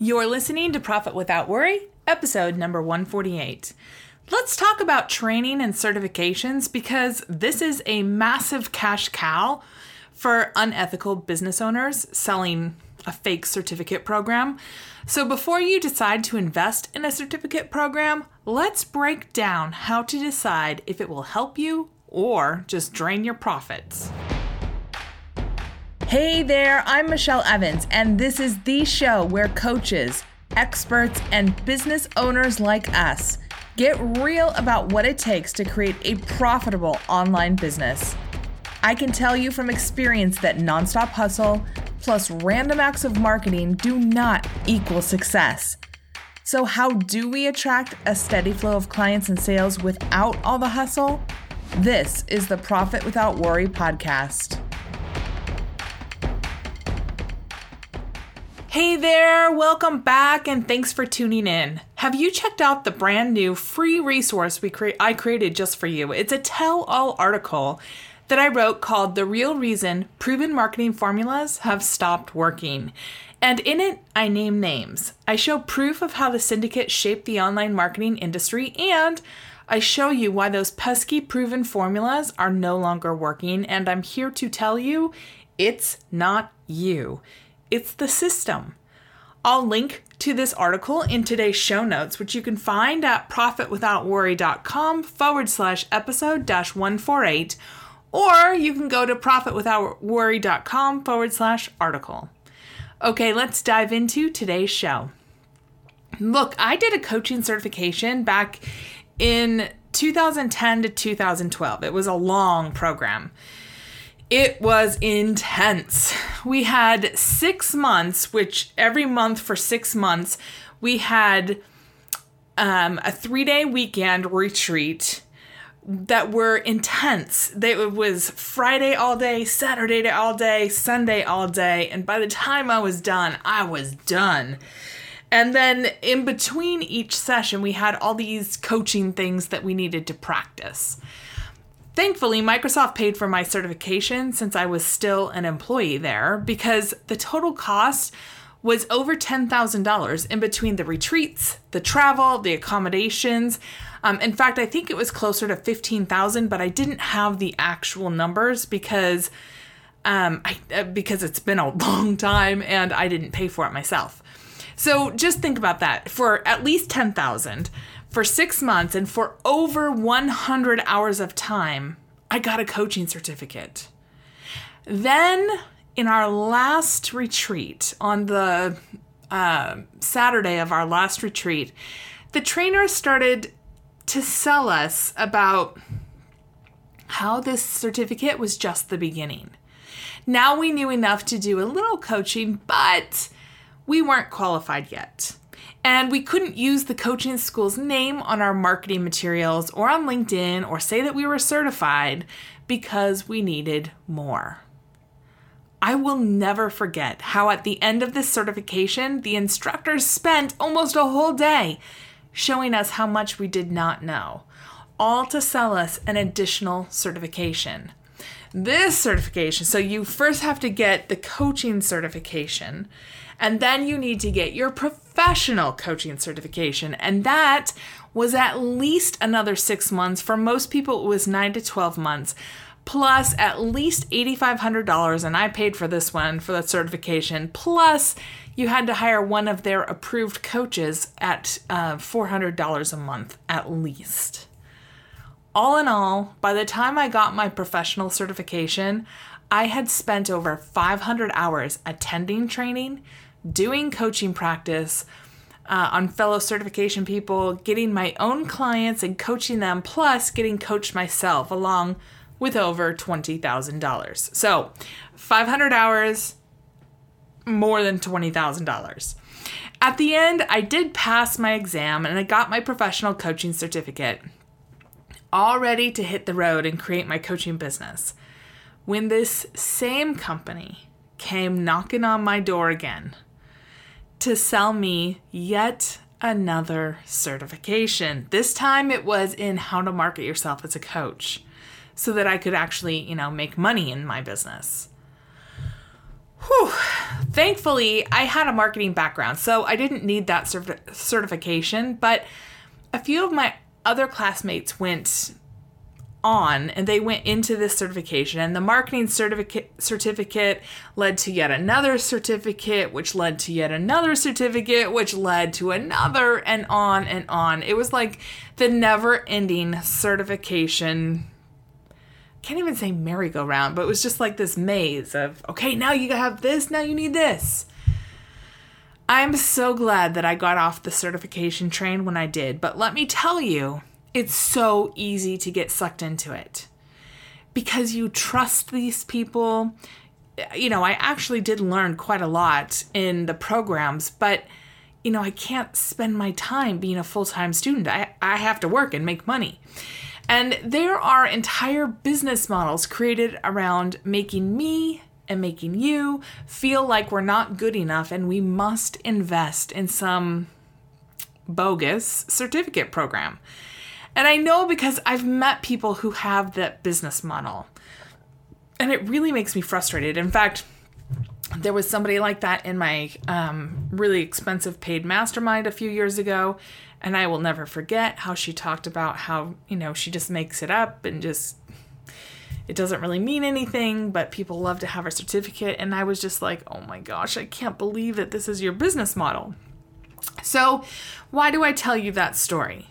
You're listening to Profit Without Worry, episode number 148. Let's talk about training and certifications because this is a massive cash cow for unethical business owners selling a fake certificate program. So, before you decide to invest in a certificate program, let's break down how to decide if it will help you or just drain your profits. Hey there, I'm Michelle Evans, and this is the show where coaches, experts, and business owners like us get real about what it takes to create a profitable online business. I can tell you from experience that nonstop hustle plus random acts of marketing do not equal success. So, how do we attract a steady flow of clients and sales without all the hustle? This is the Profit Without Worry podcast. Hey there, welcome back and thanks for tuning in. Have you checked out the brand new free resource we cre- I created just for you? It's a tell all article that I wrote called The Real Reason Proven Marketing Formulas Have Stopped Working. And in it, I name names. I show proof of how the syndicate shaped the online marketing industry, and I show you why those pesky proven formulas are no longer working. And I'm here to tell you it's not you it's the system. I'll link to this article in today's show notes, which you can find at profitwithoutworry.com forward slash episode dash 148, or you can go to profitwithoutworry.com forward slash article. Okay, let's dive into today's show. Look, I did a coaching certification back in 2010 to 2012. It was a long program. It was intense. We had six months, which every month for six months, we had um, a three day weekend retreat that were intense. They, it was Friday all day, Saturday all day, Sunday all day. And by the time I was done, I was done. And then in between each session, we had all these coaching things that we needed to practice. Thankfully, Microsoft paid for my certification since I was still an employee there because the total cost was over $10,000 in between the retreats, the travel, the accommodations. Um, in fact, I think it was closer to 15,000, but I didn't have the actual numbers because um, I, uh, because it's been a long time and I didn't pay for it myself. So just think about that. For at least 10,000, for six months and for over 100 hours of time, I got a coaching certificate. Then, in our last retreat, on the uh, Saturday of our last retreat, the trainer started to sell us about how this certificate was just the beginning. Now we knew enough to do a little coaching, but we weren't qualified yet. And we couldn't use the coaching school's name on our marketing materials or on LinkedIn or say that we were certified because we needed more. I will never forget how, at the end of this certification, the instructors spent almost a whole day showing us how much we did not know, all to sell us an additional certification. This certification, so you first have to get the coaching certification, and then you need to get your professional coaching certification. And that was at least another six months. For most people, it was nine to 12 months, plus at least $8,500. And I paid for this one for the certification. Plus, you had to hire one of their approved coaches at uh, $400 a month at least. All in all, by the time I got my professional certification, I had spent over 500 hours attending training, doing coaching practice uh, on fellow certification people, getting my own clients and coaching them, plus getting coached myself along with over $20,000. So 500 hours, more than $20,000. At the end, I did pass my exam and I got my professional coaching certificate, all ready to hit the road and create my coaching business. When this same company came knocking on my door again to sell me yet another certification. This time it was in how to market yourself as a coach so that I could actually, you know, make money in my business. Whew. Thankfully, I had a marketing background, so I didn't need that cert- certification, but a few of my other classmates went on and they went into this certification. And the marketing certificate certificate led to yet another certificate which led to yet another certificate which led to another and on and on. It was like the never ending certification. Can't even say merry-go-round but it was just like this maze of okay now you have this now you need this i'm so glad that i got off the certification train when i did but let me tell you it's so easy to get sucked into it because you trust these people. You know, I actually did learn quite a lot in the programs, but you know, I can't spend my time being a full time student. I, I have to work and make money. And there are entire business models created around making me and making you feel like we're not good enough and we must invest in some bogus certificate program. And I know because I've met people who have that business model. And it really makes me frustrated. In fact, there was somebody like that in my um, really expensive paid mastermind a few years ago. And I will never forget how she talked about how, you know, she just makes it up and just, it doesn't really mean anything, but people love to have a certificate. And I was just like, oh my gosh, I can't believe that this is your business model. So, why do I tell you that story?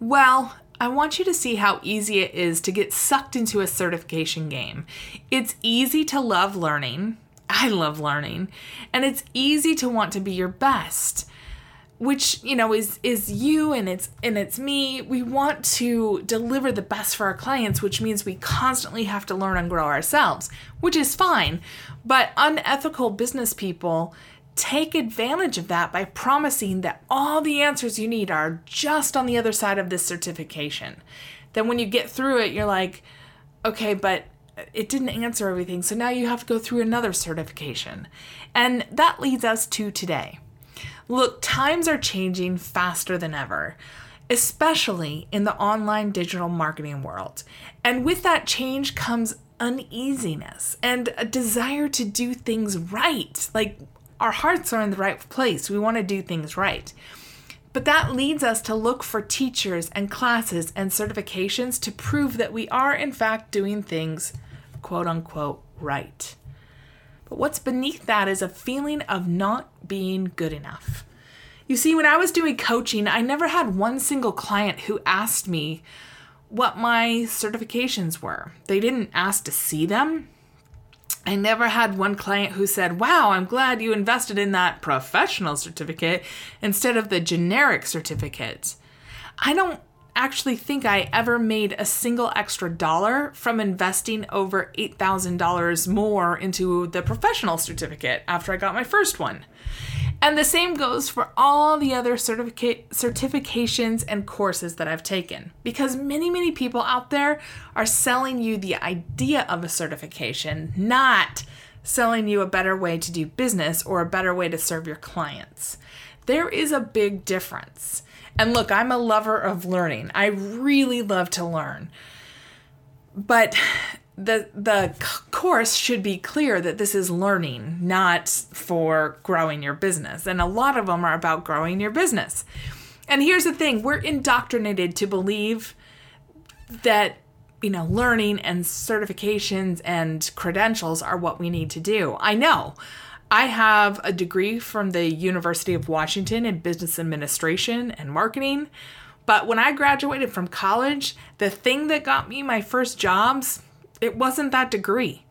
Well, I want you to see how easy it is to get sucked into a certification game. It's easy to love learning. I love learning. And it's easy to want to be your best which you know is is you and it's and it's me we want to deliver the best for our clients which means we constantly have to learn and grow ourselves which is fine but unethical business people take advantage of that by promising that all the answers you need are just on the other side of this certification. Then when you get through it, you're like, okay, but it didn't answer everything. So now you have to go through another certification. And that leads us to today. Look, times are changing faster than ever, especially in the online digital marketing world. And with that change comes uneasiness and a desire to do things right. Like our hearts are in the right place. We want to do things right. But that leads us to look for teachers and classes and certifications to prove that we are, in fact, doing things quote unquote right. But what's beneath that is a feeling of not being good enough. You see, when I was doing coaching, I never had one single client who asked me what my certifications were. They didn't ask to see them, I never had one client who said, Wow, I'm glad you invested in that professional certificate instead of the generic certificate. I don't actually think I ever made a single extra dollar from investing over $8,000 more into the professional certificate after I got my first one. And the same goes for all the other certificate certifications and courses that I've taken. Because many, many people out there are selling you the idea of a certification, not selling you a better way to do business or a better way to serve your clients. There is a big difference. And look, I'm a lover of learning. I really love to learn. But the the course should be clear that this is learning, not for growing your business. And a lot of them are about growing your business. And here's the thing, we're indoctrinated to believe that you know, learning and certifications and credentials are what we need to do. I know. I have a degree from the University of Washington in business administration and marketing. But when I graduated from college, the thing that got me my first jobs it wasn't that degree.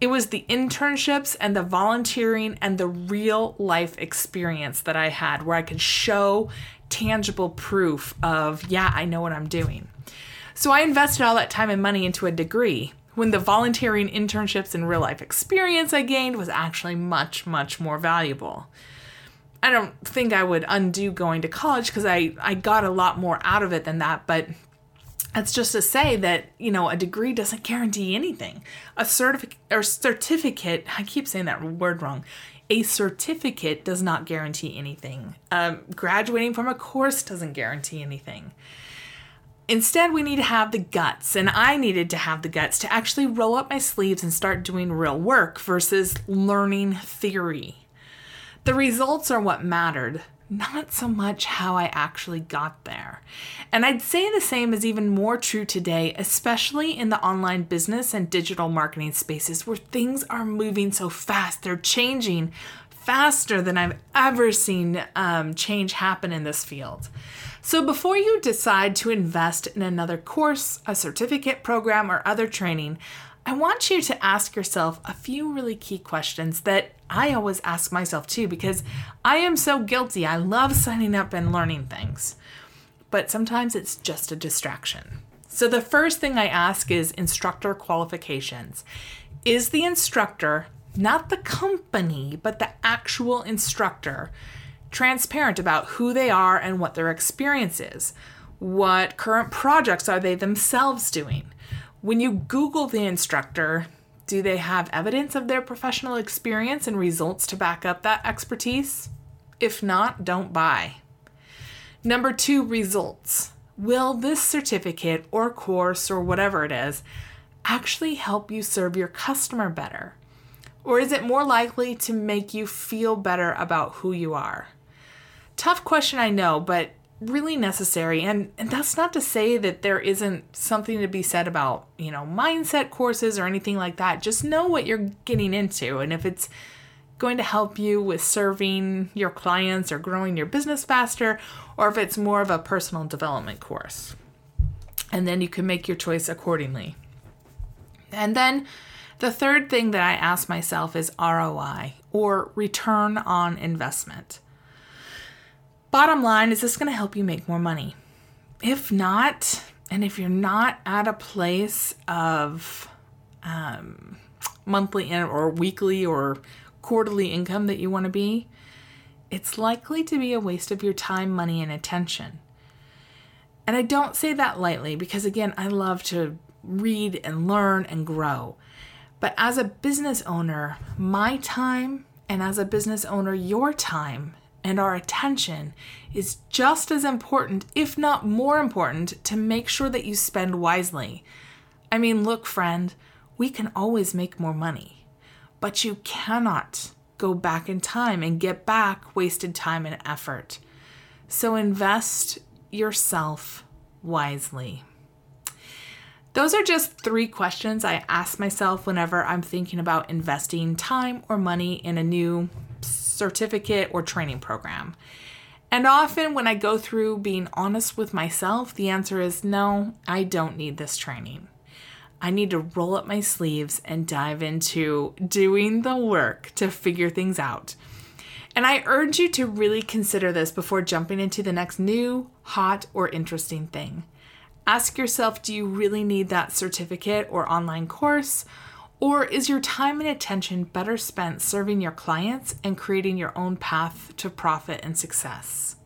It was the internships and the volunteering and the real life experience that I had where I could show tangible proof of, yeah, I know what I'm doing. So I invested all that time and money into a degree when the volunteering internships and real life experience I gained was actually much, much more valuable. I don't think I would undo going to college because I, I got a lot more out of it than that, but it's just to say that you know a degree doesn't guarantee anything. A certificate or certificate i keep saying that word wrong. A certificate does not guarantee anything. Um, graduating from a course doesn't guarantee anything Instead, we need to have the guts, and I needed to have the guts to actually roll up my sleeves and start doing real work versus learning theory. The results are what mattered, not so much how I actually got there. And I'd say the same is even more true today, especially in the online business and digital marketing spaces where things are moving so fast. They're changing faster than I've ever seen um, change happen in this field. So, before you decide to invest in another course, a certificate program, or other training, I want you to ask yourself a few really key questions that I always ask myself too, because I am so guilty. I love signing up and learning things, but sometimes it's just a distraction. So, the first thing I ask is instructor qualifications. Is the instructor, not the company, but the actual instructor, transparent about who they are and what their experience is. What current projects are they themselves doing? When you Google the instructor, do they have evidence of their professional experience and results to back up that expertise? If not, don't buy. Number two, results. Will this certificate or course or whatever it is actually help you serve your customer better? Or is it more likely to make you feel better about who you are? Tough question, I know, but really necessary. And, and that's not to say that there isn't something to be said about, you know, mindset courses or anything like that. Just know what you're getting into. And if it's going to help you with serving your clients or growing your business faster, or if it's more of a personal development course. And then you can make your choice accordingly. And then the third thing that I ask myself is ROI or return on investment. Bottom line, is this going to help you make more money? If not, and if you're not at a place of um, monthly or weekly or quarterly income that you want to be, it's likely to be a waste of your time, money, and attention. And I don't say that lightly because, again, I love to read and learn and grow. But as a business owner, my time, and as a business owner, your time and our attention is just as important, if not more important, to make sure that you spend wisely. I mean, look, friend, we can always make more money, but you cannot go back in time and get back wasted time and effort. So invest yourself wisely. Those are just three questions I ask myself whenever I'm thinking about investing time or money in a new certificate or training program. And often, when I go through being honest with myself, the answer is no, I don't need this training. I need to roll up my sleeves and dive into doing the work to figure things out. And I urge you to really consider this before jumping into the next new, hot, or interesting thing. Ask yourself do you really need that certificate or online course? Or is your time and attention better spent serving your clients and creating your own path to profit and success?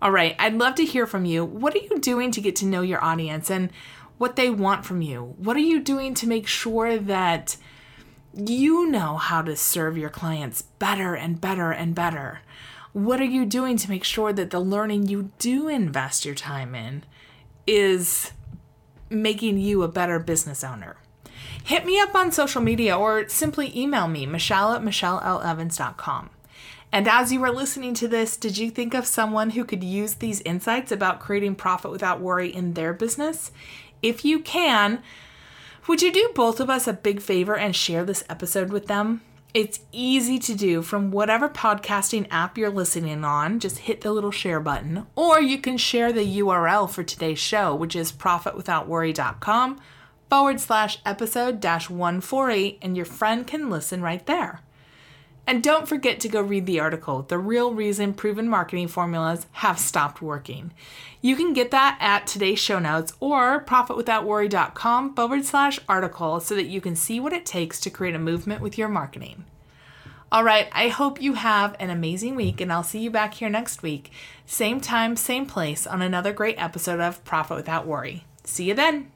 All right, I'd love to hear from you. What are you doing to get to know your audience and what they want from you? What are you doing to make sure that you know how to serve your clients better and better and better? What are you doing to make sure that the learning you do invest your time in is making you a better business owner? Hit me up on social media or simply email me, Michelle at MichelleLEvans.com. And as you were listening to this, did you think of someone who could use these insights about creating profit without worry in their business? If you can, would you do both of us a big favor and share this episode with them? It's easy to do from whatever podcasting app you're listening on. Just hit the little share button, or you can share the URL for today's show, which is profitwithoutworry.com forward slash episode dash 148, and your friend can listen right there. And don't forget to go read the article, The Real Reason Proven Marketing Formulas Have Stopped Working. You can get that at today's show notes or profitwithoutworry.com forward slash article so that you can see what it takes to create a movement with your marketing. All right, I hope you have an amazing week, and I'll see you back here next week. Same time, same place on another great episode of Profit Without Worry. See you then.